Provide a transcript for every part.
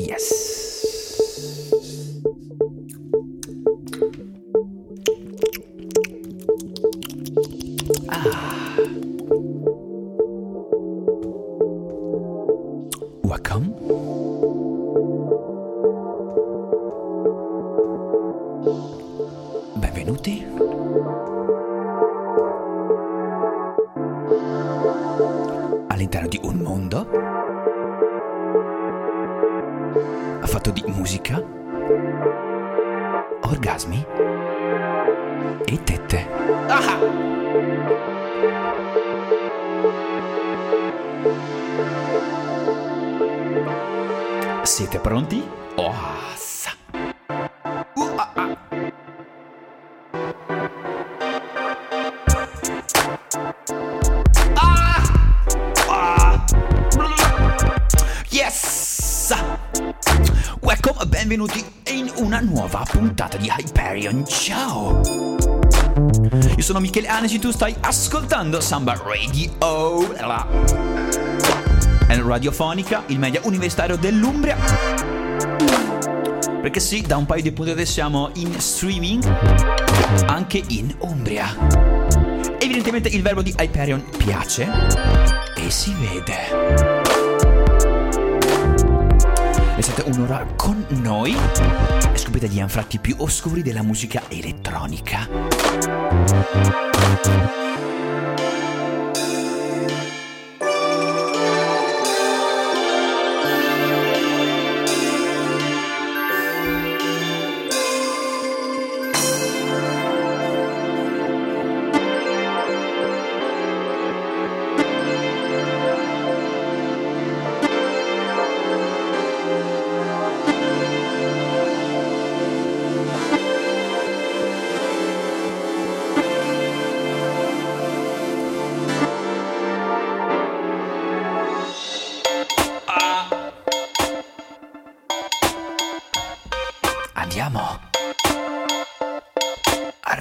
Yes. Ah. Michele Aneci, tu stai ascoltando Samba Radio. È radiofonica, il media universitario dell'Umbria. Perché sì, da un paio di puntate siamo in streaming anche in Umbria. Evidentemente il verbo di Hyperion piace e si vede. Restate un'ora con noi e scoprite gli anfratti più oscuri della musica elettronica. Andiamo.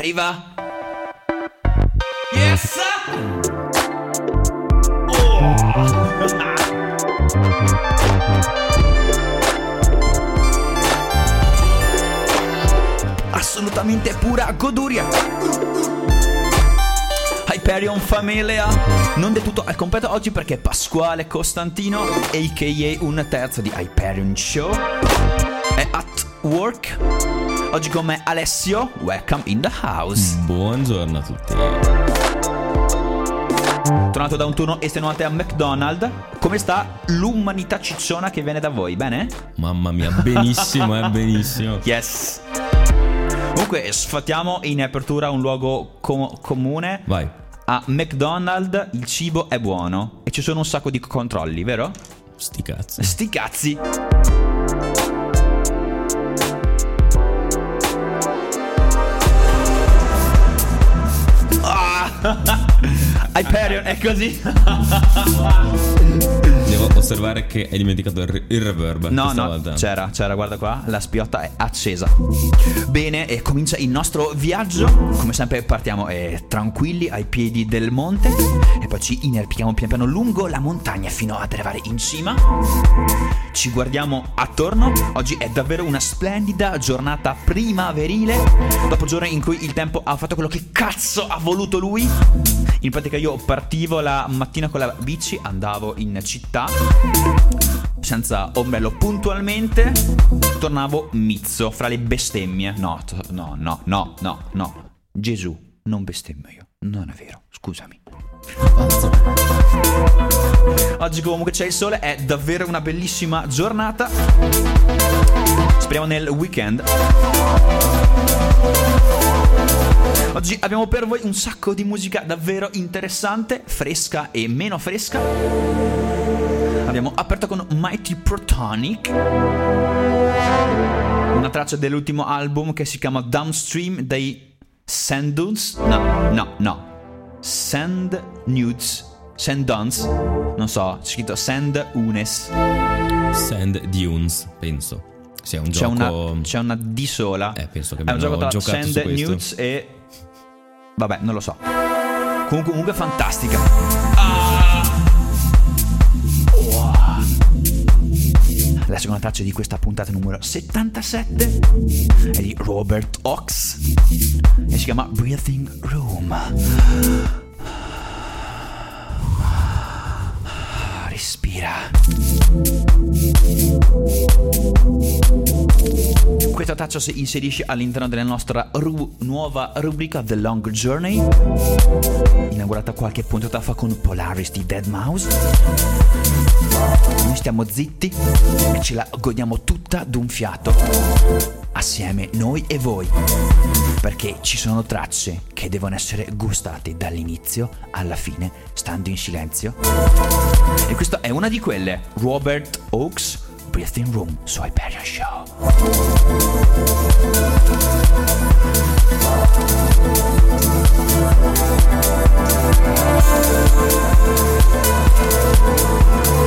Arriva. Yes! Assolutamente pura goduria. Hyperion Familia. Non del tutto al completo oggi perché Pasquale Costantino, a.k.a. un terzo di Hyperion Show, è at work. Oggi con me Alessio, welcome in the house. Buongiorno a tutti. Tornato da un turno estenuante a McDonald's, come sta l'umanità cicciona che viene da voi? Bene? Mamma mia, benissimo, eh, benissimo. Yes. Comunque, sfatiamo in apertura un luogo com- comune. Vai. A McDonald's il cibo è buono e ci sono un sacco di controlli, vero? Sti cazzi. Sti cazzi. Hyperion è così? Devo osservare che hai dimenticato il, il reverb. No, no, volta. c'era, c'era, guarda qua, la spiotta è accesa. Bene, e comincia il nostro viaggio. Come sempre partiamo eh, tranquilli ai piedi del monte e poi ci inerpichiamo pian piano lungo la montagna fino ad arrivare in cima. Ci guardiamo attorno. Oggi è davvero una splendida giornata primaverile. Dopo giorni in cui il tempo ha fatto quello che cazzo ha voluto lui. In pratica io partivo la mattina con la bici, andavo in città senza ombrello puntualmente tornavo mizzo fra le bestemmie. No, no, no, no, no, no. Gesù, non bestemmio io. Non è vero, scusami. Oggi comunque c'è il sole, è davvero una bellissima giornata. Speriamo nel weekend. Oggi abbiamo per voi un sacco di musica davvero interessante, fresca e meno fresca. Abbiamo aperto con Mighty Protonic, una traccia dell'ultimo album che si chiama Downstream dei Sand Dunes. No, no, no. Sand Nudes. Sand Duns. Non so, c'è scritto Sand Unes. Sand Dunes, penso. Sia un C'è gioco. una, c'è una D sola. Eh, penso che È un gioco tra Sand. Nudes e. Vabbè, non lo so. Comunque, comunque fantastica. Adesso seconda traccia di questa puntata numero 77 è di Robert Ox e si chiama Breathing Room. Respira. Questa traccia si inserisce all'interno della nostra ru- nuova rubrica The Long Journey, inaugurata qualche puntata fa con Polaris di Dead Mouse. Noi stiamo zitti e ce la godiamo tutta d'un fiato, assieme noi e voi, perché ci sono tracce che devono essere gustate dall'inizio alla fine, stando in silenzio. E questa è una di quelle, Robert Oaks, Breathing Room su Hyperion Show.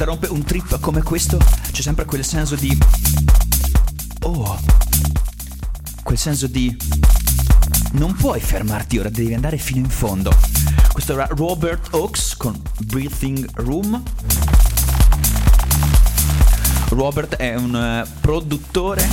interrompe un trip come questo, c'è sempre quel senso di... Oh, quel senso di... Non puoi fermarti ora, devi andare fino in fondo. Questo era Robert Oaks con Breathing Room. Robert è un uh, produttore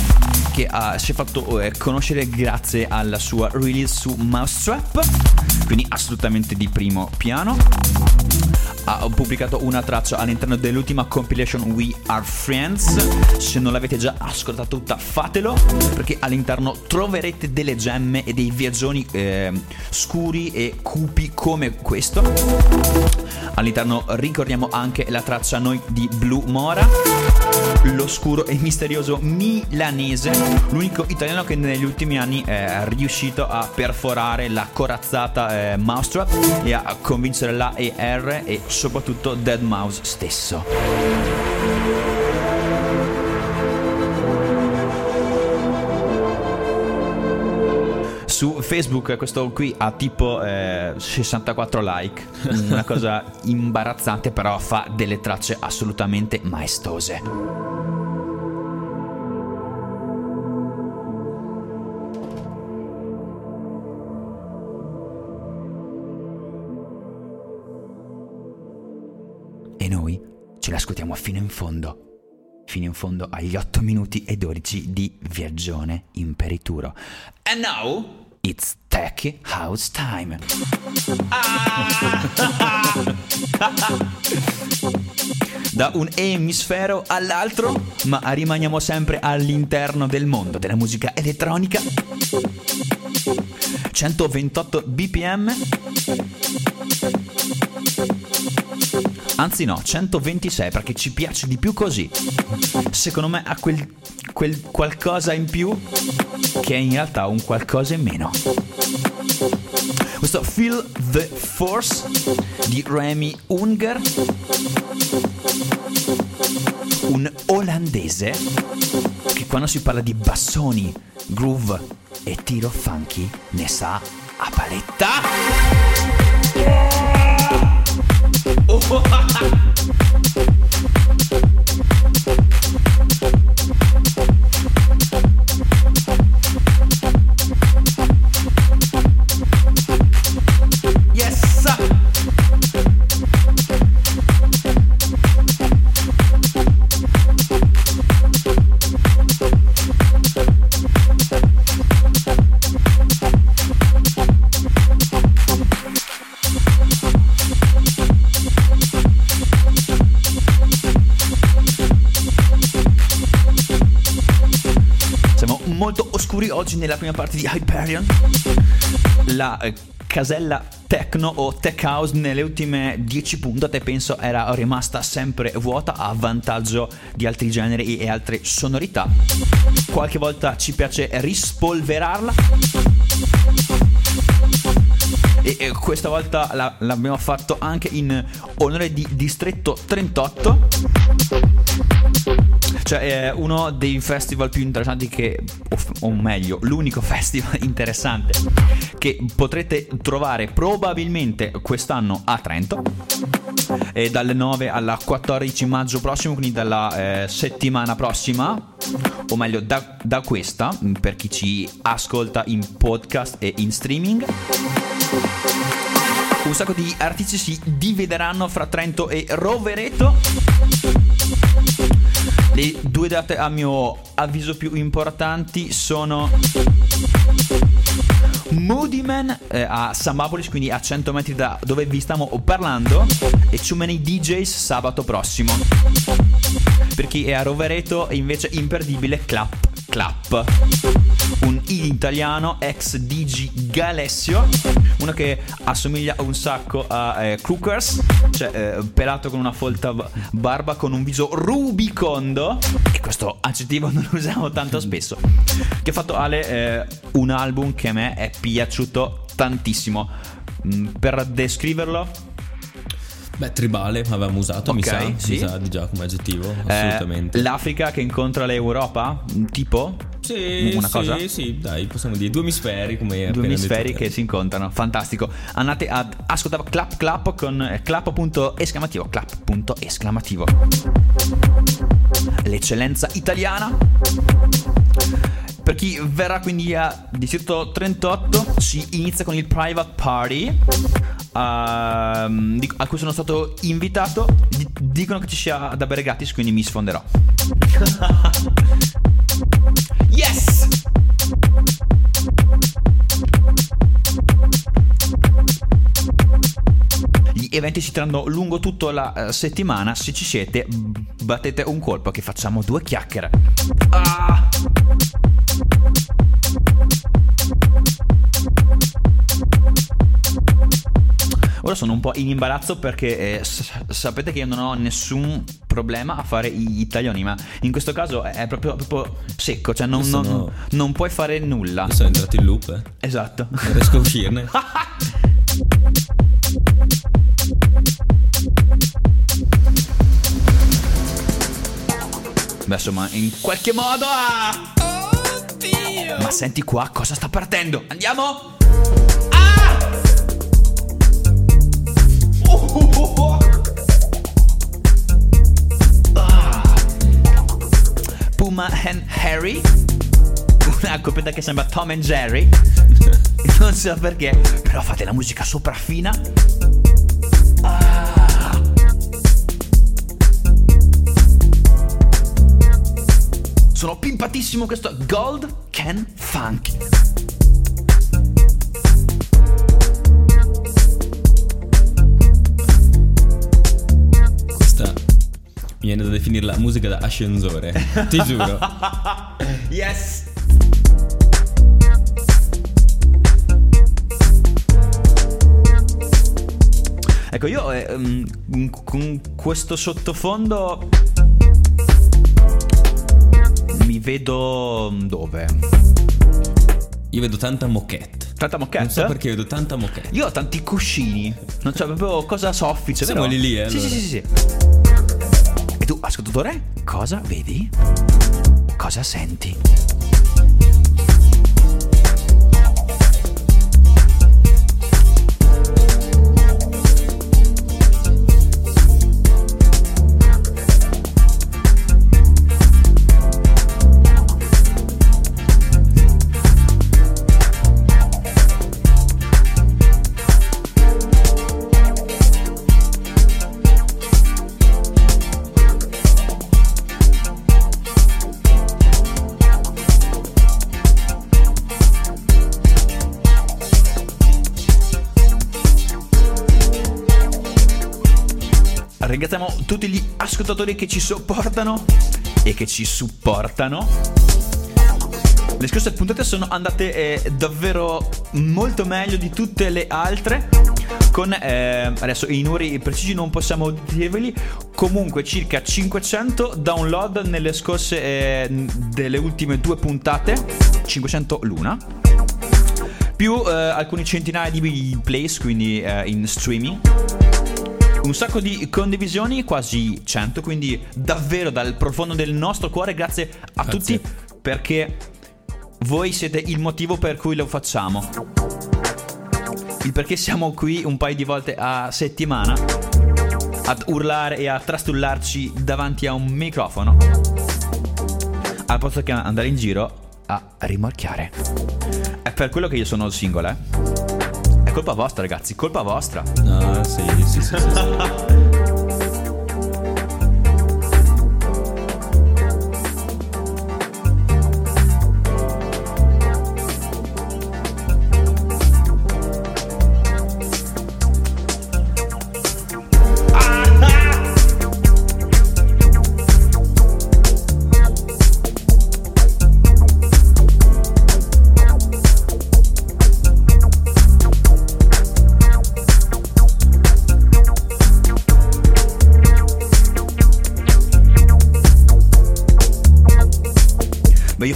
che ha, si è fatto uh, conoscere grazie alla sua release su Mousetrap, quindi assolutamente di primo piano. Ha pubblicato una traccia all'interno dell'ultima compilation We Are Friends. Se non l'avete già ascoltata tutta, fatelo, perché all'interno troverete delle gemme e dei viaggioni eh, scuri e cupi come questo. All'interno ricordiamo anche la traccia Noi di Blue Mora l'oscuro e misterioso milanese, l'unico italiano che negli ultimi anni è riuscito a perforare la corazzata eh, Mousetrap e a convincere la ER e soprattutto Dead Mouse stesso. Su Facebook questo qui ha tipo eh, 64 like, una cosa imbarazzante però fa delle tracce assolutamente maestose. E noi ce l'ascoltiamo fino in fondo. Fino in fondo agli 8 minuti e 12 di Viaggione Imperituro. And now it's Tech House Time. Da un emisfero all'altro, ma rimaniamo sempre all'interno del mondo della musica elettronica. 128 bpm. Anzi no, 126 perché ci piace di più così. Secondo me ha quel, quel qualcosa in più che è in realtà un qualcosa in meno. Questo Feel the Force di Remy Unger, un olandese che quando si parla di bassoni, groove e tiro funky ne sa a paletta. Oh. Molto oscuri oggi nella prima parte di Hyperion. La eh, casella techno o tech house nelle ultime 10 puntate penso era rimasta sempre vuota a vantaggio di altri generi e altre sonorità. Qualche volta ci piace rispolverarla. E, questa volta la- l'abbiamo fatto anche in onore di Distretto 38 cioè è uno dei festival più interessanti che o, meglio l'unico festival interessante che potrete trovare probabilmente quest'anno a Trento. E dalle 9 alla 14 maggio prossimo quindi dalla eh, settimana prossima o meglio da, da questa per chi ci ascolta in podcast e in streaming. Un sacco di artisti si divideranno fra Trento e Rovereto le due date a mio avviso più importanti sono Moody Man eh, a Samapolis, quindi a 100 metri da dove vi stiamo parlando, e Too Many DJs sabato prossimo. Per chi è a Rovereto invece imperdibile Clap Clap. Un italiano ex DG Galessio, uno che assomiglia un sacco a eh, Crookers, cioè eh, pelato con una folta barba con un viso rubicondo e questo aggettivo non lo usiamo tanto spesso. Che ha fatto Ale eh, un album che a me è piaciuto tantissimo. Mm, per descriverlo, Beh, tribale avevamo usato, mi Ok, sa, sì. mi sa già come aggettivo, eh, assolutamente. l'Africa che incontra l'Europa, tipo Sì, una sì, cosa? sì, dai, possiamo dire due emisferi come due emisferi che si incontrano, fantastico. Andate ad ascoltare clap clap con eh, clap.esclamativo, clap.esclamativo. L'eccellenza italiana. Per chi verrà quindi a Distretto 38 si inizia con il private party ehm, di- a cui sono stato invitato. Di- dicono che ci sia da bere gratis, quindi mi sfonderò. yes! Gli eventi si terranno lungo tutta la eh, settimana. Se ci siete, battete un colpo che facciamo due chiacchiere. Ah! Ora sono un po' in imbarazzo perché eh, s- sapete che io non ho nessun problema a fare gli italiani, ma in questo caso è proprio, proprio secco, cioè non, non, no. non, puoi fare nulla. Io sono entrato in loop. Eh. Esatto. Non riesco a uscirne. Beh, insomma, in qualche modo... Ah! Oddio! Ma senti qua cosa sta partendo? Andiamo! Puma and Harry. Una coppietta che sembra Tom and Jerry. non so perché, però fate la musica sopra fina. Ah! Sono pimpatissimo questo Gold Can Funk. Mi viene da definire la musica da ascensore. Ti giuro. Yes! Ecco, io eh, mm, con questo sottofondo mi vedo dove? Io vedo tanta moquette. Tanta moquette? Non so perché vedo tanta moquette. Io ho tanti cuscini, non so proprio cosa soffice. Siamo però- lì lì, eh, Sì, sì, allora. sì, sì, sì. Tu, ascoltatore, cosa vedi? Cosa senti? Ringraziamo tutti gli ascoltatori che ci sopportano e che ci supportano. Le scorse puntate sono andate eh, davvero molto meglio di tutte le altre. Con eh, adesso i numeri precisi non possiamo dirveli. Comunque, circa 500 download nelle scorse eh, delle ultime due puntate. 500 l'una. Più eh, alcuni centinaia di plays, quindi eh, in streaming. Un sacco di condivisioni, quasi 100, quindi davvero dal profondo del nostro cuore grazie a Grazie. tutti perché voi siete il motivo per cui lo facciamo. Il perché siamo qui un paio di volte a settimana ad urlare e a trastullarci davanti a un microfono al posto che andare in giro a rimorchiare. È per quello che io sono il singolo, eh. Colpa vostra, ragazzi, colpa vostra. No, sì, sì, sì, sì, sì.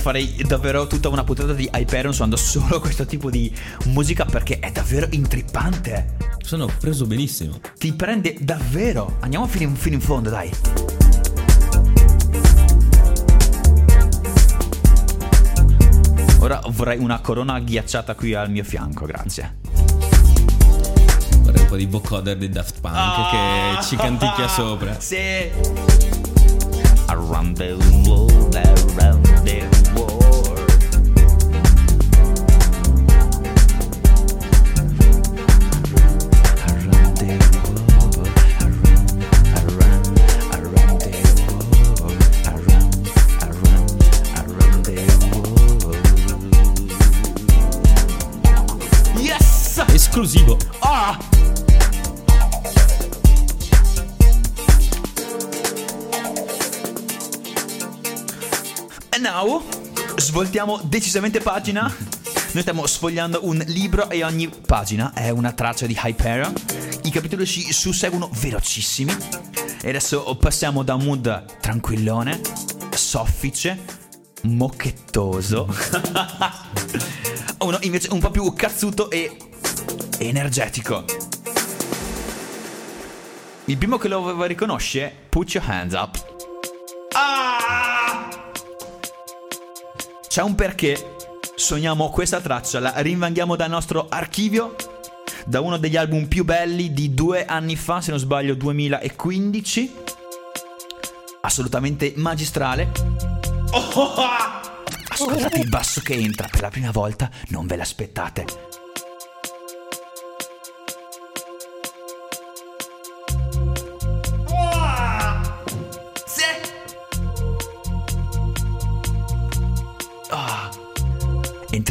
farei davvero tutta una puntata di Hyperion suonando solo questo tipo di musica perché è davvero intrippante. Sono preso benissimo. Ti prende davvero. Andiamo fino in, fino in fondo, dai. Ora vorrei una corona ghiacciata qui al mio fianco, grazie. Vorrei un po' di vocoder di Daft Punk Ah! che ci canticchia sopra. Sì. Around the world, around the Esclusivo. Ah! E now svoltiamo decisamente pagina. Noi stiamo sfogliando un libro e ogni pagina è una traccia di Hyperion. I capitoli si susseguono velocissimi. E adesso passiamo da un mood tranquillone, soffice, mocchettoso. Uno invece un po' più cazzuto e energetico. Il primo che lo riconosce, put your hands up. Ah! c'è un perché sogniamo questa traccia, la rinvanghiamo dal nostro archivio, da uno degli album più belli di due anni fa, se non sbaglio 2015, assolutamente magistrale. Ascoltate il basso che entra per la prima volta, non ve l'aspettate.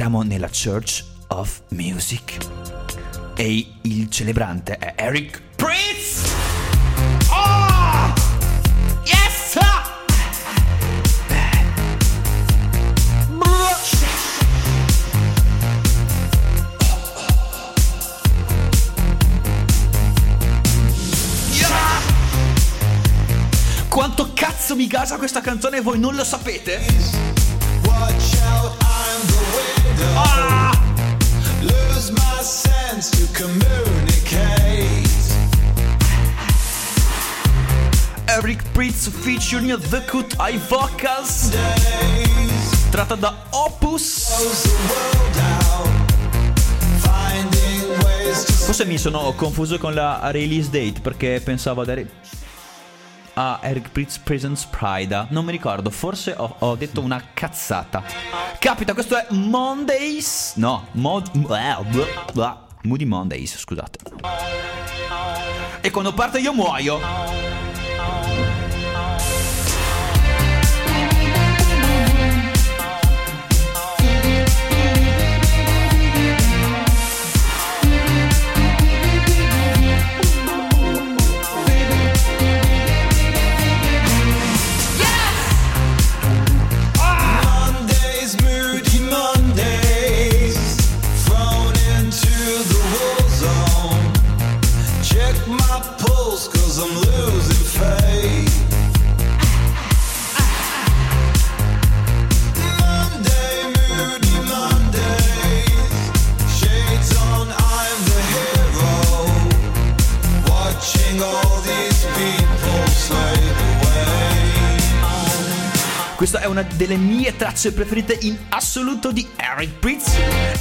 Entriamo nella Church of Music e il celebrante è Eric Prince. Yeah! Quanto cazzo mi gasa questa canzone e voi non lo sapete? Eric Prince featuring The Cut Eye Vocals tratta da Opus Forse mi sono confuso con la release date perché pensavo ad Eric... Ah, Eric Prince Presents Prida. Non mi ricordo, forse ho, ho detto una cazzata. Capita, questo è Mondays. No, Mod... blah, blah, blah. Moody Mondays, scusate. E quando parte io muoio. Questa è una delle mie tracce preferite in assoluto di Eric Prince.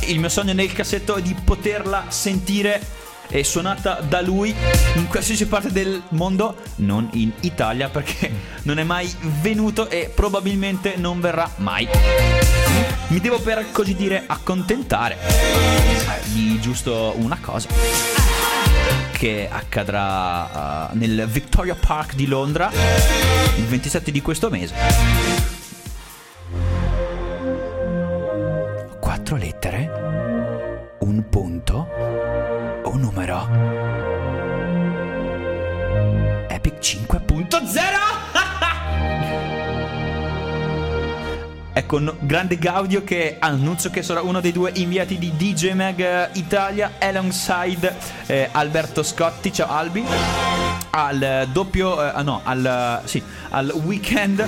Il mio sogno nel cassetto è di poterla sentire e suonata da lui in qualsiasi parte del mondo, non in Italia perché non è mai venuto e probabilmente non verrà mai. Mi devo per così dire accontentare eh, di giusto una cosa che accadrà uh, nel Victoria Park di Londra il 27 di questo mese. Quattro lettere, un punto, un numero. Epic 5.0 È con grande gaudio che annuncio che sarà uno dei due inviati di DJ Mag Italia alongside eh, Alberto Scotti, ciao Albi, al doppio, eh, ah, no, al, sì, al weekend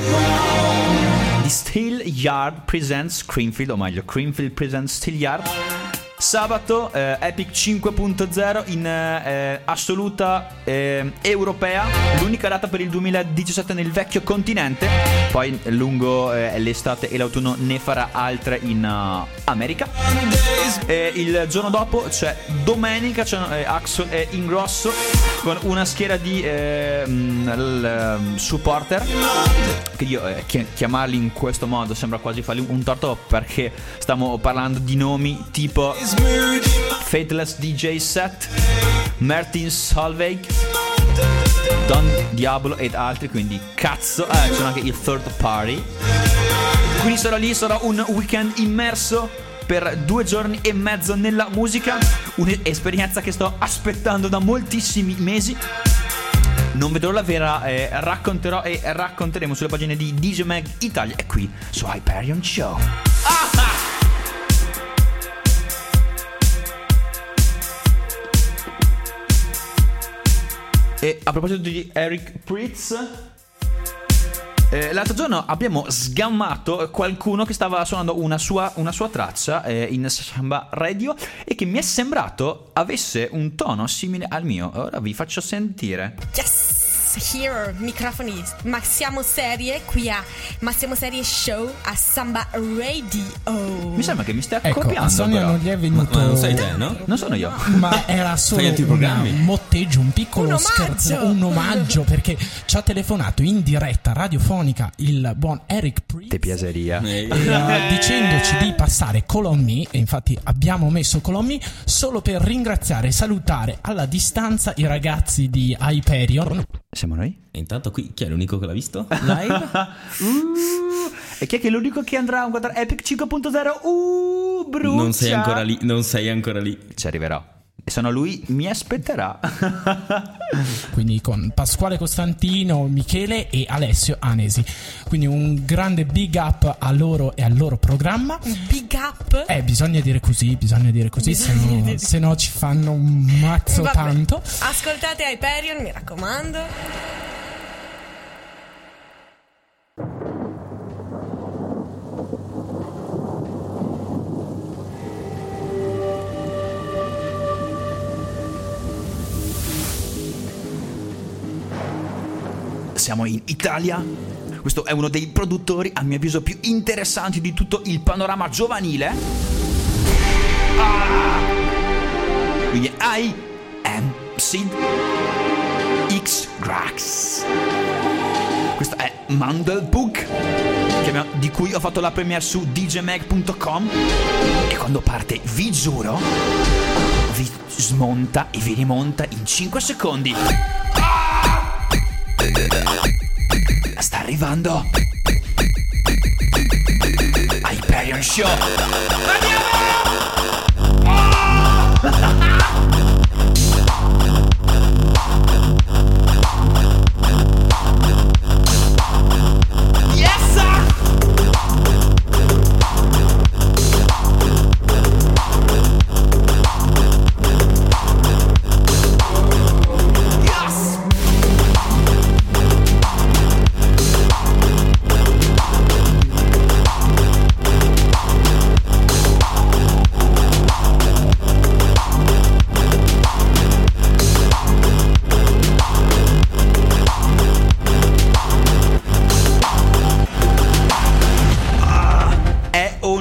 Steel Yard Presents Creamfield, o meglio Creamfield Presents Steel Yard. Sabato eh, Epic 5.0 in eh, assoluta eh, europea, l'unica data per il 2017 nel vecchio continente, poi lungo eh, l'estate e l'autunno ne farà altre in uh, America. E il giorno dopo c'è domenica, c'è eh, Axel e Ingrosso con una schiera di eh, mm, mm, supporter. Che io chi- chiamarli in questo modo sembra quasi fargli un torto perché stiamo parlando di nomi tipo Fateless DJ Set, Martin Solveig, Don Diablo ed altri, quindi cazzo, eh, c'è anche il third party. Quindi sarò lì, sarà un weekend immerso per due giorni e mezzo nella musica, un'esperienza che sto aspettando da moltissimi mesi. Non vedo la vera, eh, racconterò e racconteremo sulle pagine di DJ Mag Italia e qui su Hyperion Show. E a proposito di Eric Pritz, eh, l'altro giorno abbiamo sgammato qualcuno che stava suonando una sua, una sua traccia eh, in Samba Radio e che mi è sembrato avesse un tono simile al mio. Ora vi faccio sentire. Yes! Here, microfoni. Ma siamo serie qui a Ma siamo serie show a Samba Radio. Mi sembra che mi stai Ecco, copiando. a Sonia però. non gli è Ma, venuto. ma non sei te, no? Non sono io. Ma era solo un motteggio, un piccolo Un scherzo, un omaggio perché ci ha telefonato in diretta radiofonica il buon Eric Priest. Te piaceria. Eh, eh, dicendoci di passare Me e infatti abbiamo messo Me solo per ringraziare e salutare alla distanza i ragazzi di Hyperion Siamo noi? e intanto qui chi è l'unico che l'ha visto? Live? Uh, e chi è che è l'unico che andrà a guardare Epic 5.0? Uh, brucia. non sei ancora lì, non sei ancora lì. Ci arriverò. E se no lui mi aspetterà. quindi con Pasquale Costantino, Michele e Alessio Anesi quindi un grande big up a loro e al loro programma Big up. Eh, bisogna dire così, bisogna dire così, se Bisogna no, dire- se no ci fanno un mazzo Vabbè, tanto. Ascoltate Hyperion, mi raccomando. Siamo in Italia. Questo è uno dei produttori, a mio avviso, più interessanti di tutto il panorama giovanile. Ah! Quindi I am Sid X Grax. Questo è Mandelbook, di cui ho fatto la premiere su djmag.com. E quando parte, vi giuro, vi smonta e vi rimonta in 5 secondi. Sta arrivando. Hyperion Show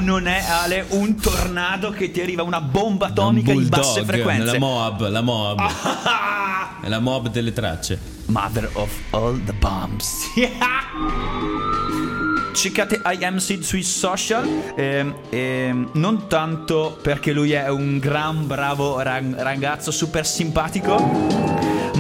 non è Ale un tornado che ti arriva una bomba atomica Un in basse frequenze? La Moab, la Moab. È la Moab delle tracce. Mother of all the bombs. Cercate I Am Sid sui social, ehm, ehm, non tanto perché lui è un gran bravo ragazzo super simpatico,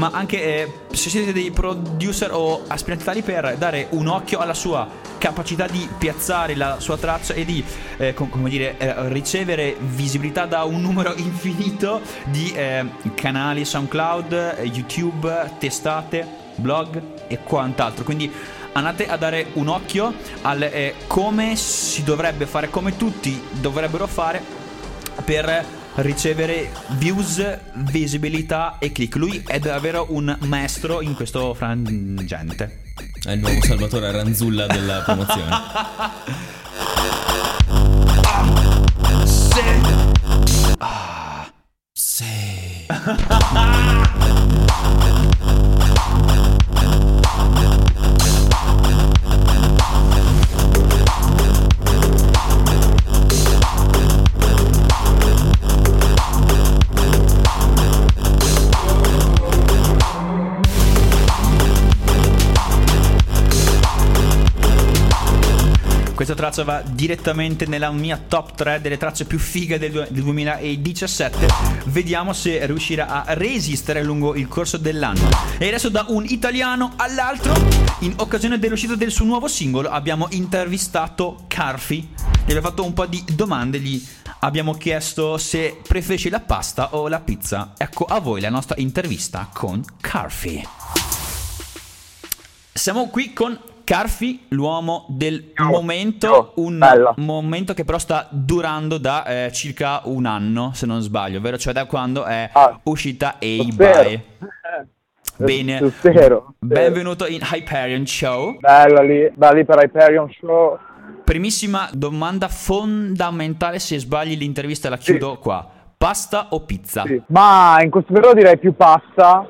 ma anche eh, se siete dei producer o aspiranti tali per dare un occhio alla sua capacità di piazzare la sua traccia e di eh, com- come dire, eh, ricevere visibilità da un numero infinito di eh, canali SoundCloud, YouTube, testate, blog e quant'altro. Quindi andate a dare un occhio al eh, come si dovrebbe fare, come tutti dovrebbero fare per ricevere views, visibilità e click. Lui è davvero un maestro in questo frangente. È il nuovo Salvatore Aranzulla della promozione. Sì. Questa traccia va direttamente nella mia top 3 delle tracce più fighe del 2017. Vediamo se riuscirà a resistere lungo il corso dell'anno. E adesso da un italiano all'altro, in occasione dell'uscita del suo nuovo singolo, abbiamo intervistato Carfi. Gli abbiamo fatto un po' di domande, gli abbiamo chiesto se preferisce la pasta o la pizza. Ecco a voi la nostra intervista con Carfi. Siamo qui con Carfi, l'uomo del momento, un Bella. momento che però sta durando da eh, circa un anno, se non sbaglio, ovvero cioè da quando è Ah, uscita Spero. A-Bye. Bene, Spero, spero. benvenuto in Hyperion Show. Bella lì, bella lì per Hyperion Show. Primissima domanda fondamentale, se sbagli l'intervista la chiudo qua. Pasta o pizza? Sì. Ma in questo periodo direi più pasta,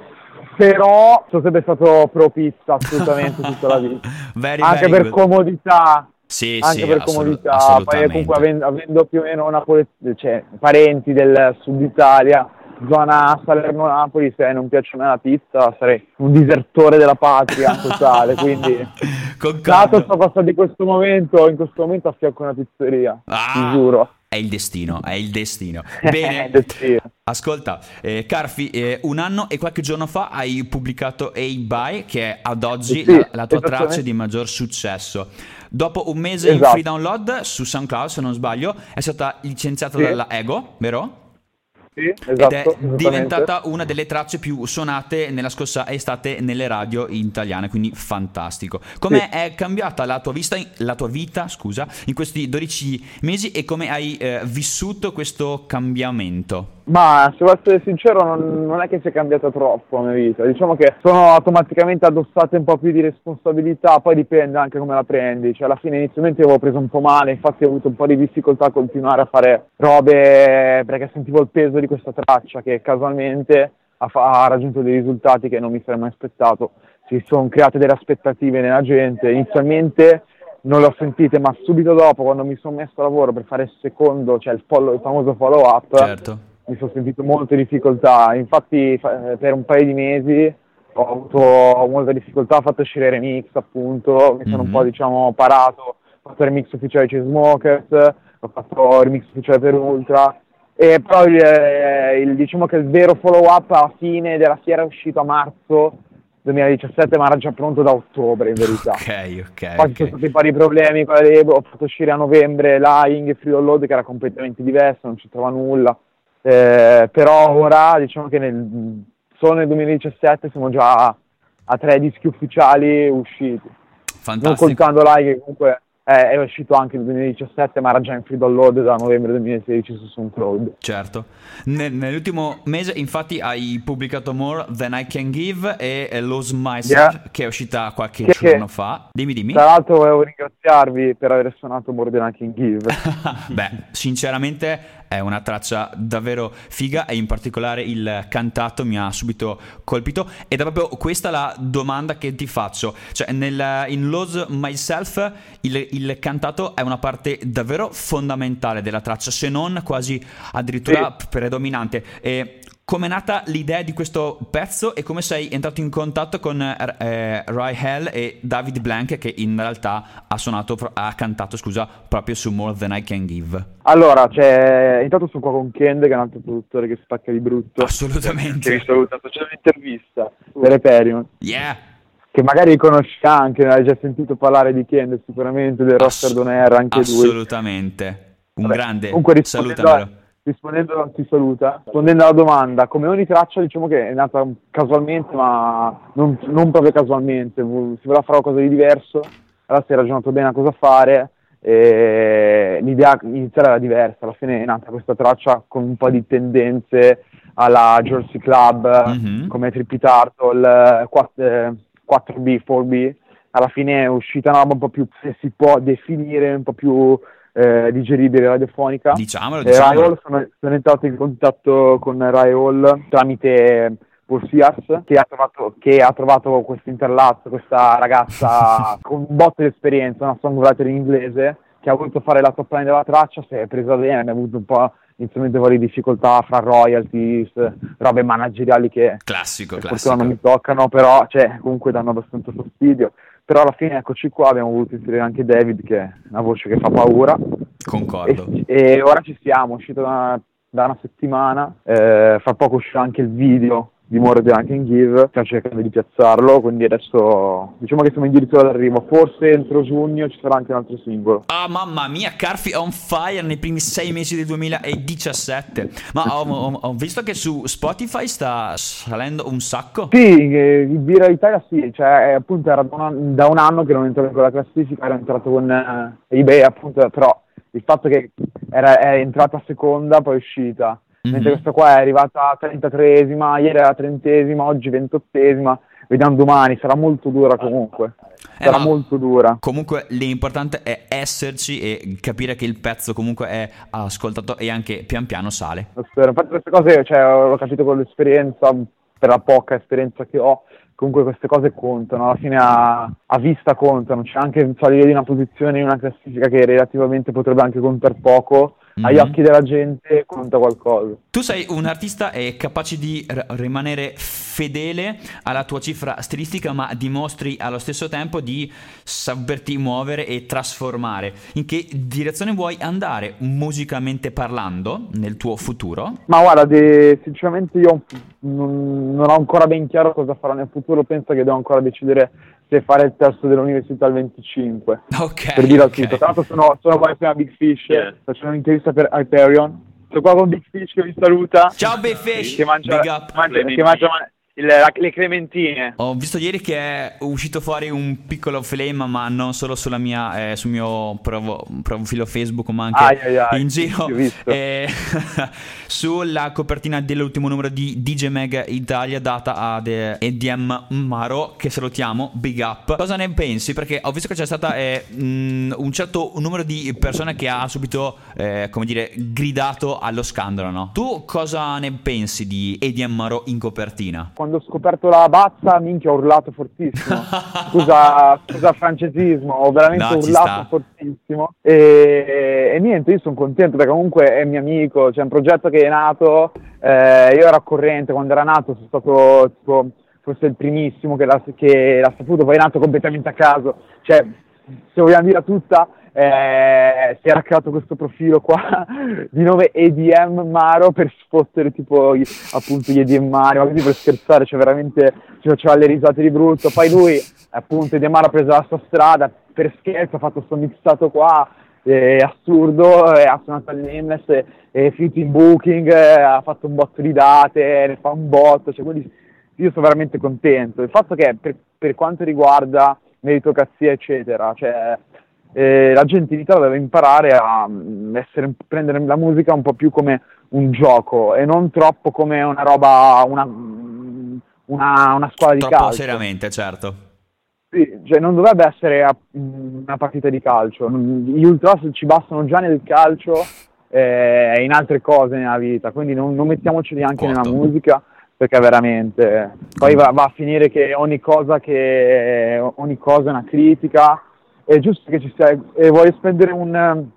però sono sempre stato pro pizza assolutamente tutta la vita. Very, anche very per good. comodità. Sì, anche sì, per comodità, poi comunque avendo, avendo più o meno napole- cioè, parenti del sud Italia, zona Salerno-Napoli, se non piace me la pizza sarei un disertore della patria totale, quindi dato sto passando di questo momento, in questo momento a fianco a una pizzeria, Ah, ti giuro. È il destino, è il destino. Bene, destino. ascolta, eh, Carfi, eh, un anno e qualche giorno fa hai pubblicato A By, che è ad oggi Sì, la, la tua traccia di maggior successo. Dopo un mese in Esatto. free download su SoundCloud, se non sbaglio, è stata licenziata Sì. dalla Ego, vero? Sì, esatto, Ed è esattamente. diventata una delle tracce più suonate nella scorsa estate nelle radio italiane, quindi fantastico. Come Sì. è cambiata la tua, vista, la tua vita scusa, in questi 12 mesi e come hai eh, vissuto questo cambiamento? Ma se devo essere sincero non, non è che sia cambiata troppo la mia vita, diciamo che sono automaticamente addossate un po' più di responsabilità, poi dipende anche come la prendi, cioè alla fine inizialmente avevo preso un po' male, infatti ho avuto un po' di difficoltà a continuare a fare robe perché sentivo il peso di questa traccia che casualmente ha, fa- ha raggiunto dei risultati che non mi sarei mai aspettato, si sono create delle aspettative nella gente, inizialmente non le ho sentite, ma subito dopo quando mi sono messo a lavoro per fare il secondo, cioè il, follow- il famoso follow up, Certo. mi sono sentito molto in difficoltà, infatti fa- per un paio di mesi ho avuto molta difficoltà, ho fatto uscire remix appunto, mi sono un Mhm. po' diciamo parato, ho fatto il remix ufficiale di Smokers, ho fatto il remix ufficiale per Ultra, e però il, eh, il- diciamo che il vero follow up alla fine della fiera è uscito a marzo 2017 ma era già pronto da ottobre in verità. Ok, ok. Poi ci ok. sono stati vari problemi con la label, ho fatto uscire a novembre Lying e Free Download che era completamente diverso, non c'entrava nulla. Eh, però ora diciamo che nel, solo nel 2017 siamo già a tre dischi ufficiali usciti. Non Fantastico. contando Lying che comunque eh, è uscito anche nel 2017 ma era già in Free Download da novembre 2016 su SoundCloud. Certo. Nel- nell'ultimo mese, infatti, hai pubblicato More Than I Can Give e eh, Lose Myself, Yeah. che è uscita qualche Che- giorno che- fa. Dimmi, dimmi. Tra l'altro volevo ringraziarvi per aver suonato More Than I Can Give. Beh, sinceramente è una traccia davvero figa e in particolare il cantato mi ha subito colpito ed è proprio questa la domanda che ti faccio. Cioè, nel, in Lose Myself il, il cantato è una parte davvero fondamentale della traccia, se non quasi addirittura predominante. E come è nata l'idea di questo pezzo e come sei entrato in contatto con eh, Rai Hell e David Blank che in realtà ha suonato, ha cantato scusa, proprio su More Than I Can Give. Allora, c'è, intanto sono qua con Kend, che è un altro produttore che spacca di brutto. Assolutamente. Che vi saluta, sto facendo un'intervista per Ethereum, Yeah. che magari conosci anche, hai già sentito parlare di Kend sicuramente, del roster Ass- Don Air, anche lui. Assolutamente. Un Vabbè, grande. Salutamelo. Rispondendo, ti saluta. Rispondendo alla domanda, come ogni traccia diciamo che è nata casualmente, ma non, non proprio casualmente, si voleva fare qualcosa di diverso, allora si è ragionato bene a cosa fare e l'idea iniziale era diversa, alla fine è nata questa traccia con un po' di tendenze alla Jersey Club, Mhm. come Trippy Turtle, 4B, 4B, alla fine è uscita una roba un po' più, se si può definire, un po' più eh, digeribile radiofonica. Diciamolo, diciamolo. Rai Hall sono, sono entrato in contatto con Rai Hall tramite Paul Sears che ha trovato, che ha trovato questo interlazzo, questa ragazza con un botto di esperienza, una songwriter in inglese che ha voluto fare la top line della traccia, si è presa bene, ha avuto un po' inizialmente varie difficoltà fra royalties, robe manageriali che Classico, classico. non mi toccano, però cioè, comunque danno abbastanza fastidio. Però alla fine eccoci qua, abbiamo voluto inserire anche David che è una voce che fa paura. Concordo. E, e ora ci siamo, è uscito da, da una settimana, eh, fra poco uscirà anche il video di More Than I Can Give, stiamo cercando di piazzarlo, quindi adesso diciamo che siamo addirittura d'arrivo, forse entro giugno ci sarà anche un altro singolo. Ah, mamma mia, Carfi on fire nei primi sei mesi del 2017. Ma ho, ho- ho visto che su Spotify sta salendo un sacco. Sì, eh, il Vira Italia sì, cioè eh, appunto era da un, da un anno che non entravo in quella classifica, era entrato con eh, eBay appunto, però il fatto che era, è entrata seconda, poi è uscita, mentre Mhm. questa qua è arrivata 33esima, ieri era 30esima, oggi 28esima, vediamo domani, sarà molto dura comunque, Eh, sarà molto dura. Comunque l'importante è esserci e capire che il pezzo comunque è ascoltato e anche pian piano sale. Infatti queste cose cioè, l'ho capito con l'esperienza, per la poca esperienza che ho, comunque queste cose contano, alla fine a, a vista contano, c'è anche salire di una posizione in una classifica che relativamente potrebbe anche contare poco, agli Mhm. occhi della gente conta qualcosa. Tu sei un artista e capace di r- rimanere fedele alla tua cifra stilistica, ma dimostri allo stesso tempo di saperti muovere e trasformare. In che direzione vuoi andare musicalmente parlando nel tuo futuro? Ma guarda, de- sinceramente io non, non ho ancora ben chiaro cosa farò nel futuro, penso che devo ancora decidere se fare il testo dell'università il 25. Ok. per dire ok. tutto. Tra l'altro sono, sono qua insieme a Big Fish, Yeah. facendo un'intervista per Hyperion. Sono qua con Big Fish che vi saluta. Ciao Big Fish, Che mangia, big up. mangia- che mangia ma- il- la- le clementine. Ho visto ieri che è uscito fuori un piccolo flame, ma non solo sulla mia, eh, sul mio provo- profilo Facebook, ma anche Ai, ai, ai, in giro. eh, sulla copertina dell'ultimo numero di DJ Mag Italia, data ad EDM Maro, che salutiamo, big up. Cosa ne pensi? Perché ho visto che c'è stata eh, mh, un certo numero di persone che ha subito, eh, come dire, gridato allo scandalo, no? Tu cosa ne pensi di EDM Maro in copertina? Quando ho scoperto la bazza, minchia, ho urlato fortissimo. Scusa, scusa francesismo, ho veramente No, urlato fortissimo. E, e niente, io sono contento perché comunque è mio amico, c'è un progetto che è nato, eh, io ero al corrente quando era nato, sono stato tipo, forse il primissimo che l'ha, che l'ha saputo, poi è nato completamente a caso. Cioè, se vogliamo dire tutta, eh, si era creato questo profilo qua di nome EDM Maro per sfottere tipo gli- appunto gli EDM Maro, ma per scherzare, cioè veramente ci faceva le risate di brutto. Poi lui, appunto, EDM Maro ha preso la sua strada per scherzo, ha fatto sto mixato qua, è assurdo, e ha suonato all'Emnes, è finito in booking, eh, ha fatto un botto di date, ne fa un botto, cioè quindi io sono veramente contento. Il fatto che per, per quanto riguarda meritocrazia, eccetera, cioè eh, la gente in Italia deve imparare a mm, essere, prendere la musica un po' più come un gioco e non troppo come una roba, una, mm, una, una squadra di calcio. seriamente, certo. Sì, cioè non dovrebbe essere mm, una partita di calcio. Gli ultras ci bastano già nel calcio eh, e in altre cose nella vita, quindi non, non mettiamoci neanche Concordo. nella musica perché veramente poi va, va a finire che ogni cosa, che ogni cosa è una critica. È giusto che ci sia. E voglio spendere un,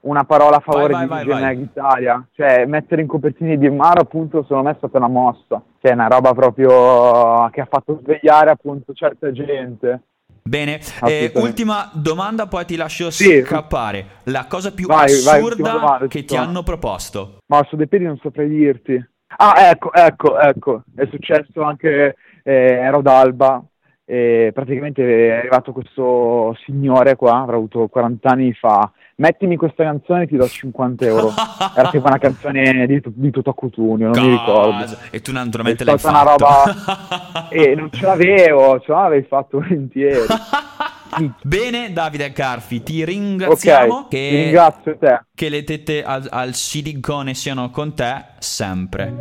una parola a favore vai, di vai, DJ vai. Italia, cioè mettere in copertini di Maro appunto secondo me è stata una mossa, cioè è una roba proprio che ha fatto svegliare appunto certa gente. Bene, eh, ultima domanda, poi ti lascio Sì. scappare. La cosa più Vai, vai, assurda ultima domanda, che ti hanno proposto. Ma su dei piedi non saprei dirti. Ah, ecco, ecco, ecco, è successo anche, eh, ero ad Alba e praticamente è arrivato questo signore qua, avrà avuto 40 anni fa, mettimi questa canzone e ti do 50 euro. Era tipo una canzone di, di Toto Cutugno, non mi ricordo. Cosa? E tu naturalmente È l'hai stata una fatto. roba- E non ce l'avevo, ce l'avevi fatto volentieri. Bene, Davide Carfi, ti ringraziamo Ok, che, ti ringrazio te. che le tette al, al silicone siano con te sempre.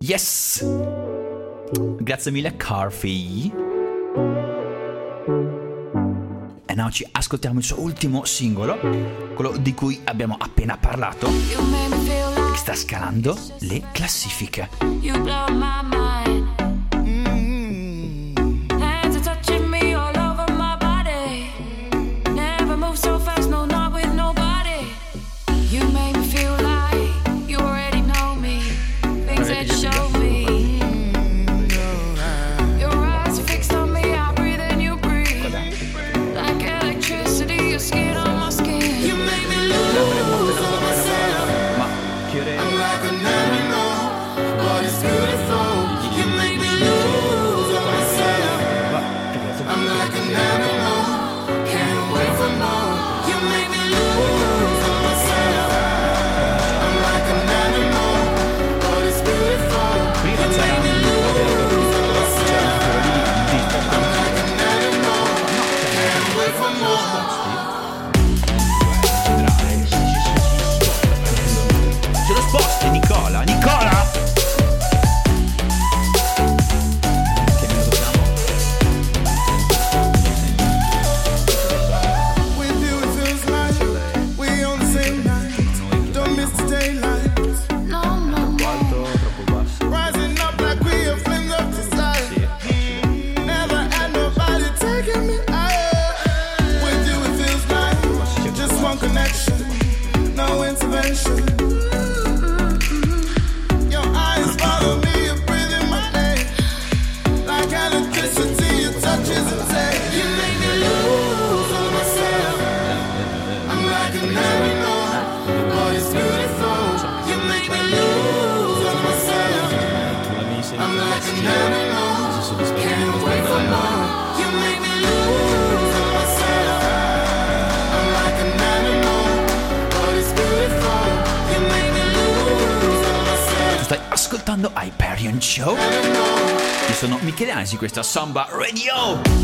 Yes! Grazie mille Carfi. E now ci ascoltiamo il suo ultimo singolo, quello di cui abbiamo appena parlato, che sta scalando le classifiche. risposte, boh, Nicola. Nicola! Questa Samba Radio.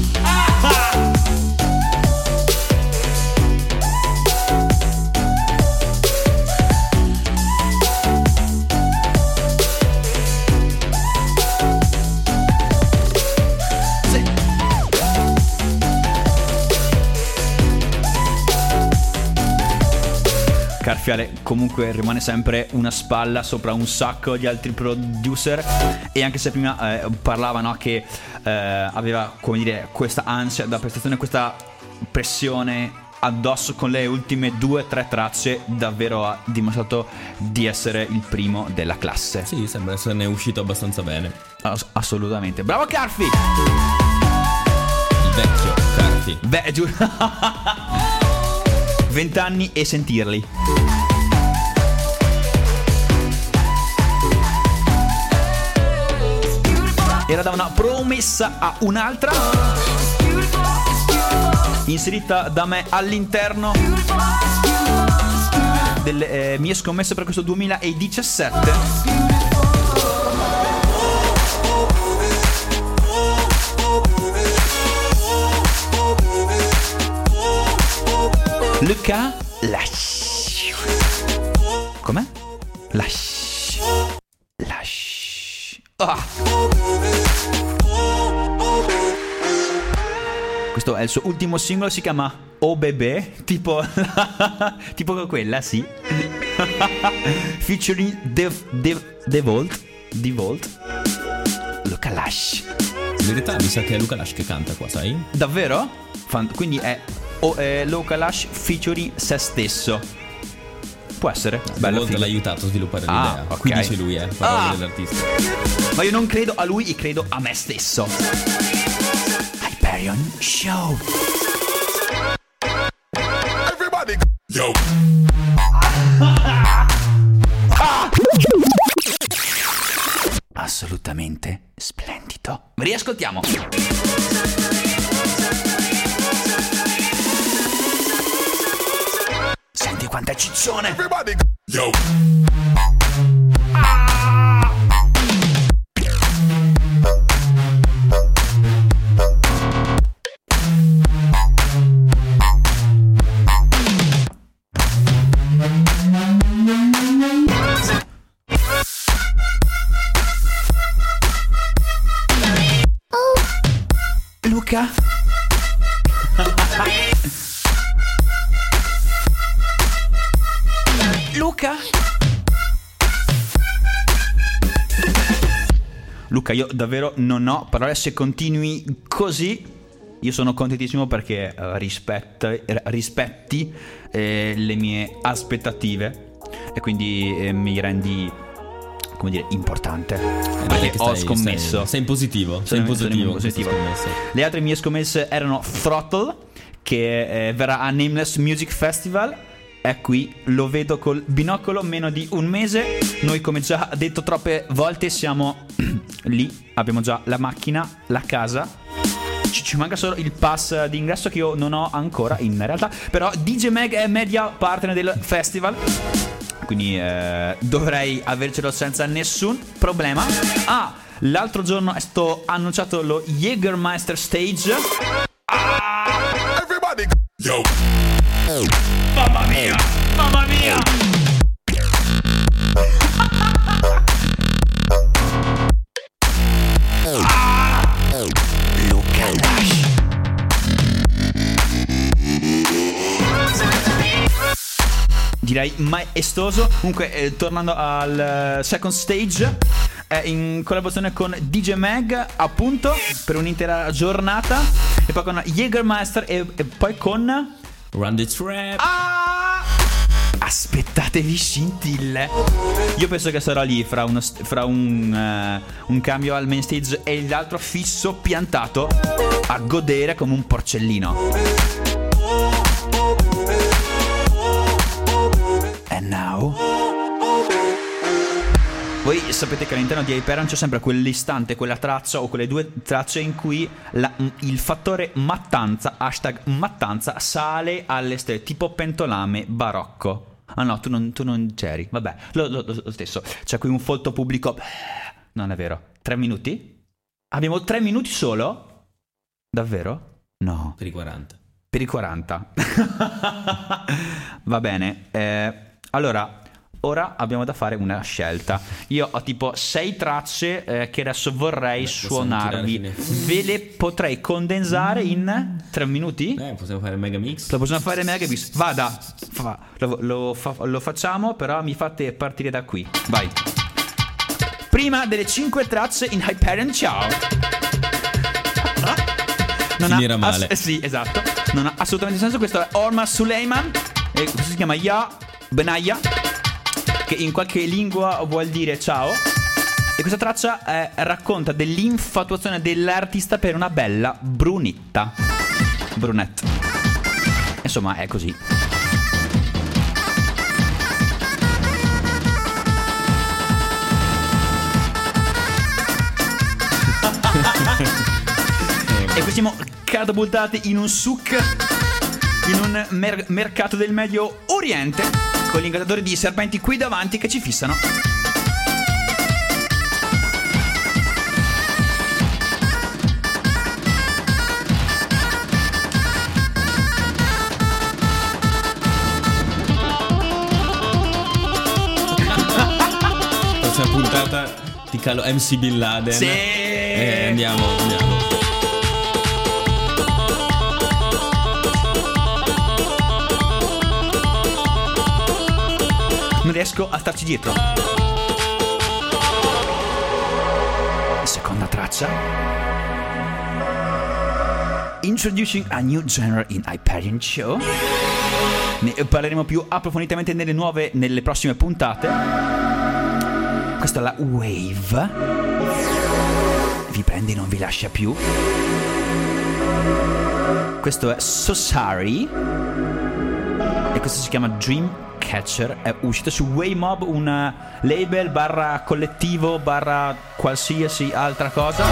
Carfiale comunque rimane sempre una spalla sopra un sacco di altri producer e anche se prima eh, parlava no, che eh, aveva come dire questa ansia da prestazione, questa pressione addosso con le ultime due o tre tracce davvero ha dimostrato di essere il primo della classe. Sì, sembra esserne uscito abbastanza bene. Ass- assolutamente. Bravo Carfi! Il vecchio, Carti. Beh, giù. 20 anni e sentirli. Era da una promessa a un'altra, inserita da me all'interno delle eh, mie scommesse per questo 2017. Luca Lash. Com'è? Lash. Lash. Ah. Questo è il suo ultimo singolo, si chiama Oh Bebé, tipo, tipo quella, sì. Featuring The, The, The Vault. The Vault. Luca Lash. In verità mi sa che è Luca Lash che canta qua, sai? Davvero? Fan- quindi è, o- è Luca Lash featuring se stesso. Può essere. Bello Bello l'ha aiutato a sviluppare Ah, l'idea. ok. Qui dice lui, eh, parole Ah. dell'artista. Ma io non credo a lui, io credo a me stesso. Hyperion Show. Everybody, yo. Assolutamente splendido. Riascoltiamo. Quanta ciccione. Everybody, yo. Io davvero non ho parole se continui così. Io sono contentissimo perché eh, rispetta- rispetti eh, le mie aspettative e quindi eh, mi rendi, come dire, importante. Eh, Perché che ho stai- scommesso. Sei, sei in positivo. Sei in positivo. positivo. Le altre mie scommesse erano Throttle, che eh, verrà a Nameless Music Festival. È qui, lo vedo col binocolo, meno di un mese. Noi, come già detto troppe volte, siamo lì. Abbiamo già la macchina, la casa. Ci, ci manca solo il pass di ingresso che io non ho ancora, in realtà. Però DJ Mag è media partner del festival. Quindi eh, dovrei avercelo senza nessun problema. Ah, l'altro giorno è stato annunciato lo Jägermeister Stage. Everybody, yo. Mamma mia! Mamma mia! Dash. Direi maestoso. Comunque, eh, tornando al eh, second stage, è in collaborazione con DJ Mag, appunto, per un'intera giornata. E poi con Jägermeister e, e poi con. Run the trap. Ah! Aspettatevi scintille. Io penso che sarò lì fra, uno fra un, eh, un cambio al main stage e l'altro fisso piantato a godere come un porcellino. And now. Voi sapete che all'interno di Hyperion c'è sempre quell'istante, quella traccia o quelle due tracce in cui la- il fattore mattanza, hashtag mattanza, sale alle stelle, tipo pentolame barocco. Ah no, tu non, tu non c'eri. Vabbè, lo, lo- lo stesso. C'è qui un folto pubblico. Non è vero. Tre minuti? Abbiamo tre minuti solo? Davvero? No. Per i 40. Per i 40. Va bene. eh, allora, ora abbiamo da fare una scelta. Io ho tipo sei tracce eh, che adesso vorrei Beh, suonarvi. Ve le potrei condensare in tre minuti? Eh, possiamo fare mega mix. Lo possiamo fare mega bis. Vada. Fa- lo, lo fa- lo facciamo, però mi fate partire da qui. Vai. Prima delle 5 tracce in Hyperion Ciao. Non ha Finirà male. eh sì, esatto. Non ha assolutamente senso. Questo è Orma Suleiman. E questo si chiama Ya Benaya. Che in qualche lingua vuol dire ciao. E questa traccia eh, racconta dell'infatuazione dell'artista per una bella brunetta. Brunette. Insomma, è così. e qui siamo catapultati in un souk, in un mer- mercato del Medio Oriente, con gli di serpenti qui davanti che ci fissano. Prossima puntata ti calo MC Bin Laden. Sì. Eh, andiamo, andiamo. Riesco a starci dietro. Seconda traccia. Introducing a new genre in Hyperion Show. Ne parleremo più approfonditamente nelle nuove, nelle prossime puntate. Questa è la Wave. Vi prende e non vi lascia più. Questo è Sosari. E questo si chiama Dreamcatcher. È uscito su Waymob, un eh, label barra collettivo barra qualsiasi altra cosa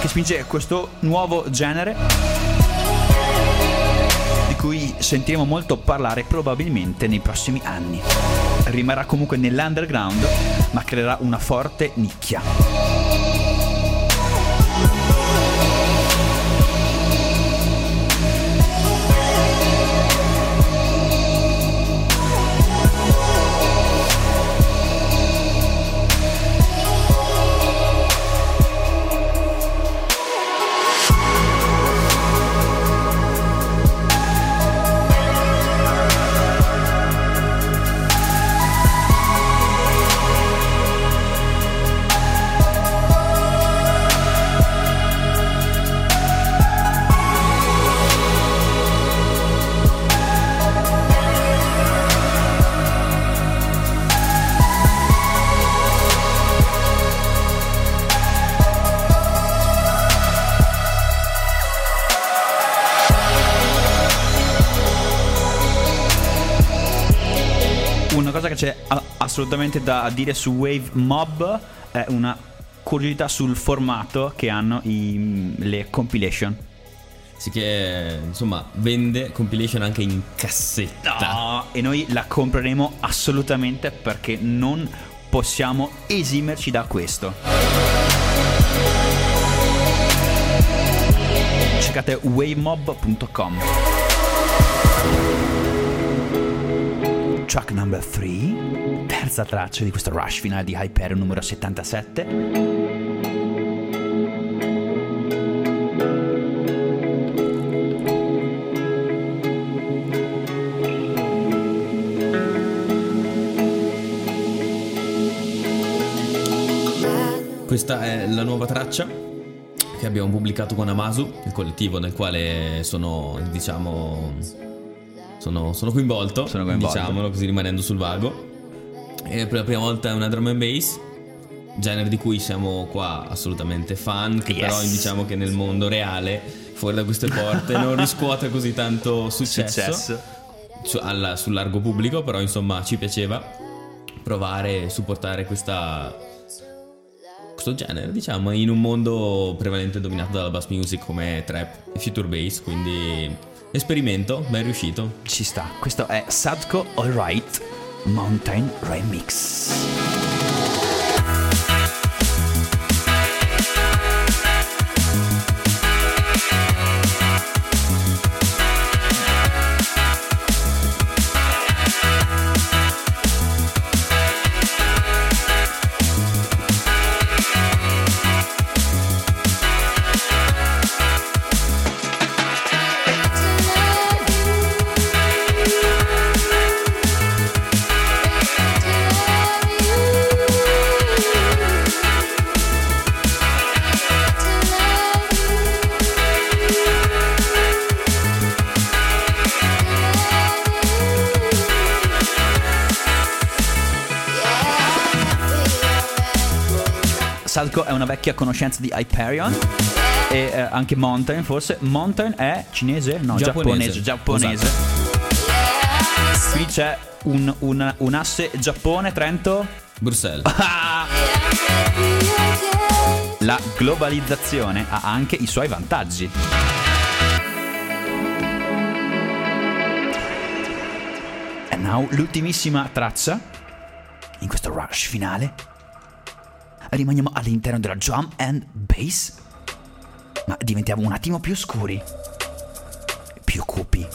che spinge questo nuovo genere di cui sentiremo molto parlare probabilmente nei prossimi anni. Rimarrà comunque nell'underground, ma creerà una forte nicchia. Assolutamente da dire su Wave Mob è una curiosità sul formato che hanno i- le compilation. Sì che insomma vende compilation anche in cassetta. No, e noi la compreremo assolutamente perché non possiamo esimerci da questo. Cercate wavemob.com. Track number 3, terza traccia di questo rush finale di Hyperion numero 77. Questa è la nuova traccia che abbiamo pubblicato con Amasu, il collettivo nel quale sono, diciamo, sono, sono coinvolto, Sono coinvolto. diciamolo così rimanendo sul vago. E per la prima volta è una drum and bass, genere di cui siamo qua assolutamente fan, che Yes. però diciamo che nel mondo reale, fuori da queste porte, non riscuote così tanto successo, Successo. su- alla- sul largo pubblico, però insomma ci piaceva provare e supportare questa questo genere, diciamo, in un mondo prevalente dominato dalla bass music come trap e future bass, quindi esperimento, ben riuscito. Ci sta. Questo è Sadko Alright. Mountain Remix. Una vecchia conoscenza di Hyperion. E eh, anche Mountain, forse. Mountain è cinese? No, Giapponese. giapponese. Giapponese. Qui c'è un, un- un asse Giappone, Trento. Bruxelles. La globalizzazione ha anche i suoi vantaggi. E now l'ultimissima traccia in questo rush finale. Rimaniamo all'interno della drum and bass, ma diventiamo un attimo più scuri, più cupi.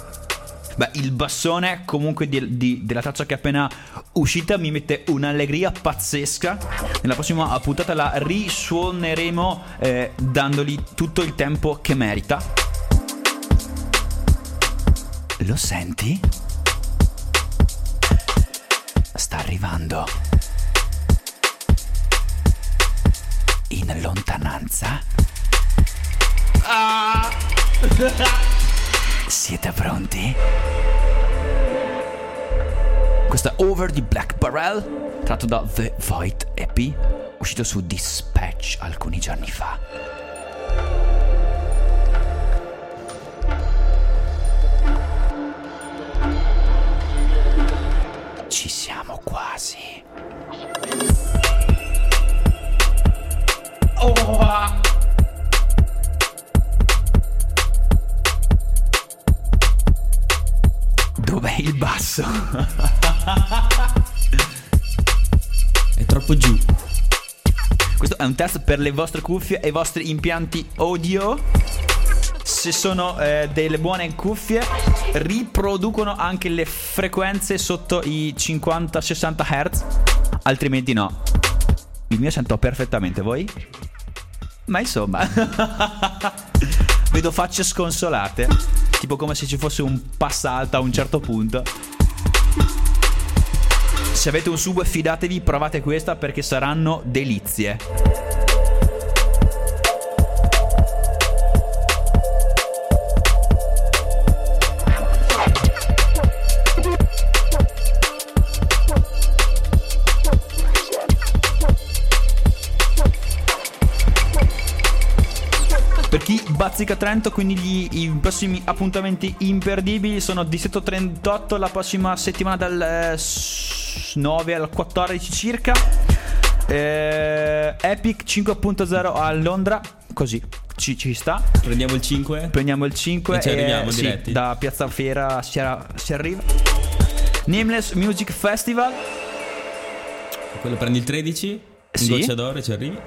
Beh, il bassone comunque di- di- della traccia che è appena uscita mi mette un'allegria pazzesca. Nella prossima puntata la risuoneremo eh, dandogli tutto il tempo che merita. Lo senti? Sta arrivando. In lontananza. Ah! Siete pronti? Questa Over the Black Barrel, tratto da The Void EP, uscito su Dispatch alcuni giorni fa. Ci siamo quasi. Oh! Dov'è il basso? È troppo giù. Questo è un test per le vostre cuffie e i vostri impianti audio. Se sono eh, delle buone cuffie, riproducono anche le frequenze sotto i 50-60 Hz. Altrimenti no. Il mio sento perfettamente, voi? Ma insomma, vedo facce sconsolate. Tipo come se ci fosse un passa alta a un certo punto. Se avete un sub fidatevi, provate questa perché saranno delizie. Bazzica Trento, quindi gli- i prossimi appuntamenti imperdibili sono Distretto 38 la prossima settimana dal eh, s- 9 al 14 circa. Eh, Epic 5.0 a Londra, così ci, ci sta. Prendiamo il 5. Prendiamo il 5 E ci arriviamo sì, diretti. da Piazza Fiera si, ara- si arriva. Nameless Music Festival Quello prendi il 13. In Sì. goccia d'oro e ci arrivi.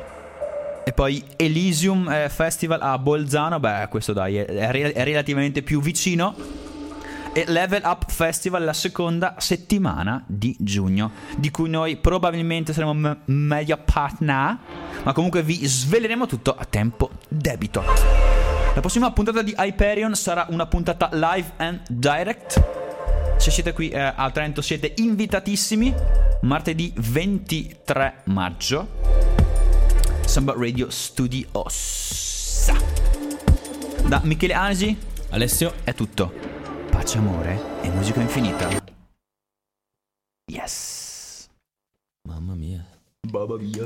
E poi Elysium eh, Festival a Bolzano, beh questo dai è, è è relativamente più vicino. E Level Up Festival la seconda settimana di giugno, di cui noi probabilmente saremo m- meglio partner, ma comunque vi sveleremo tutto a tempo debito. La prossima puntata di Hyperion sarà una puntata live and direct. Se siete qui eh, a Trento siete invitatissimi. Martedì 23 maggio. Samba Radio Studios. Da Michele Ansi Alessio. è tutto. Pace, amore e musica infinita. Yes. Mamma mia. Baba mia.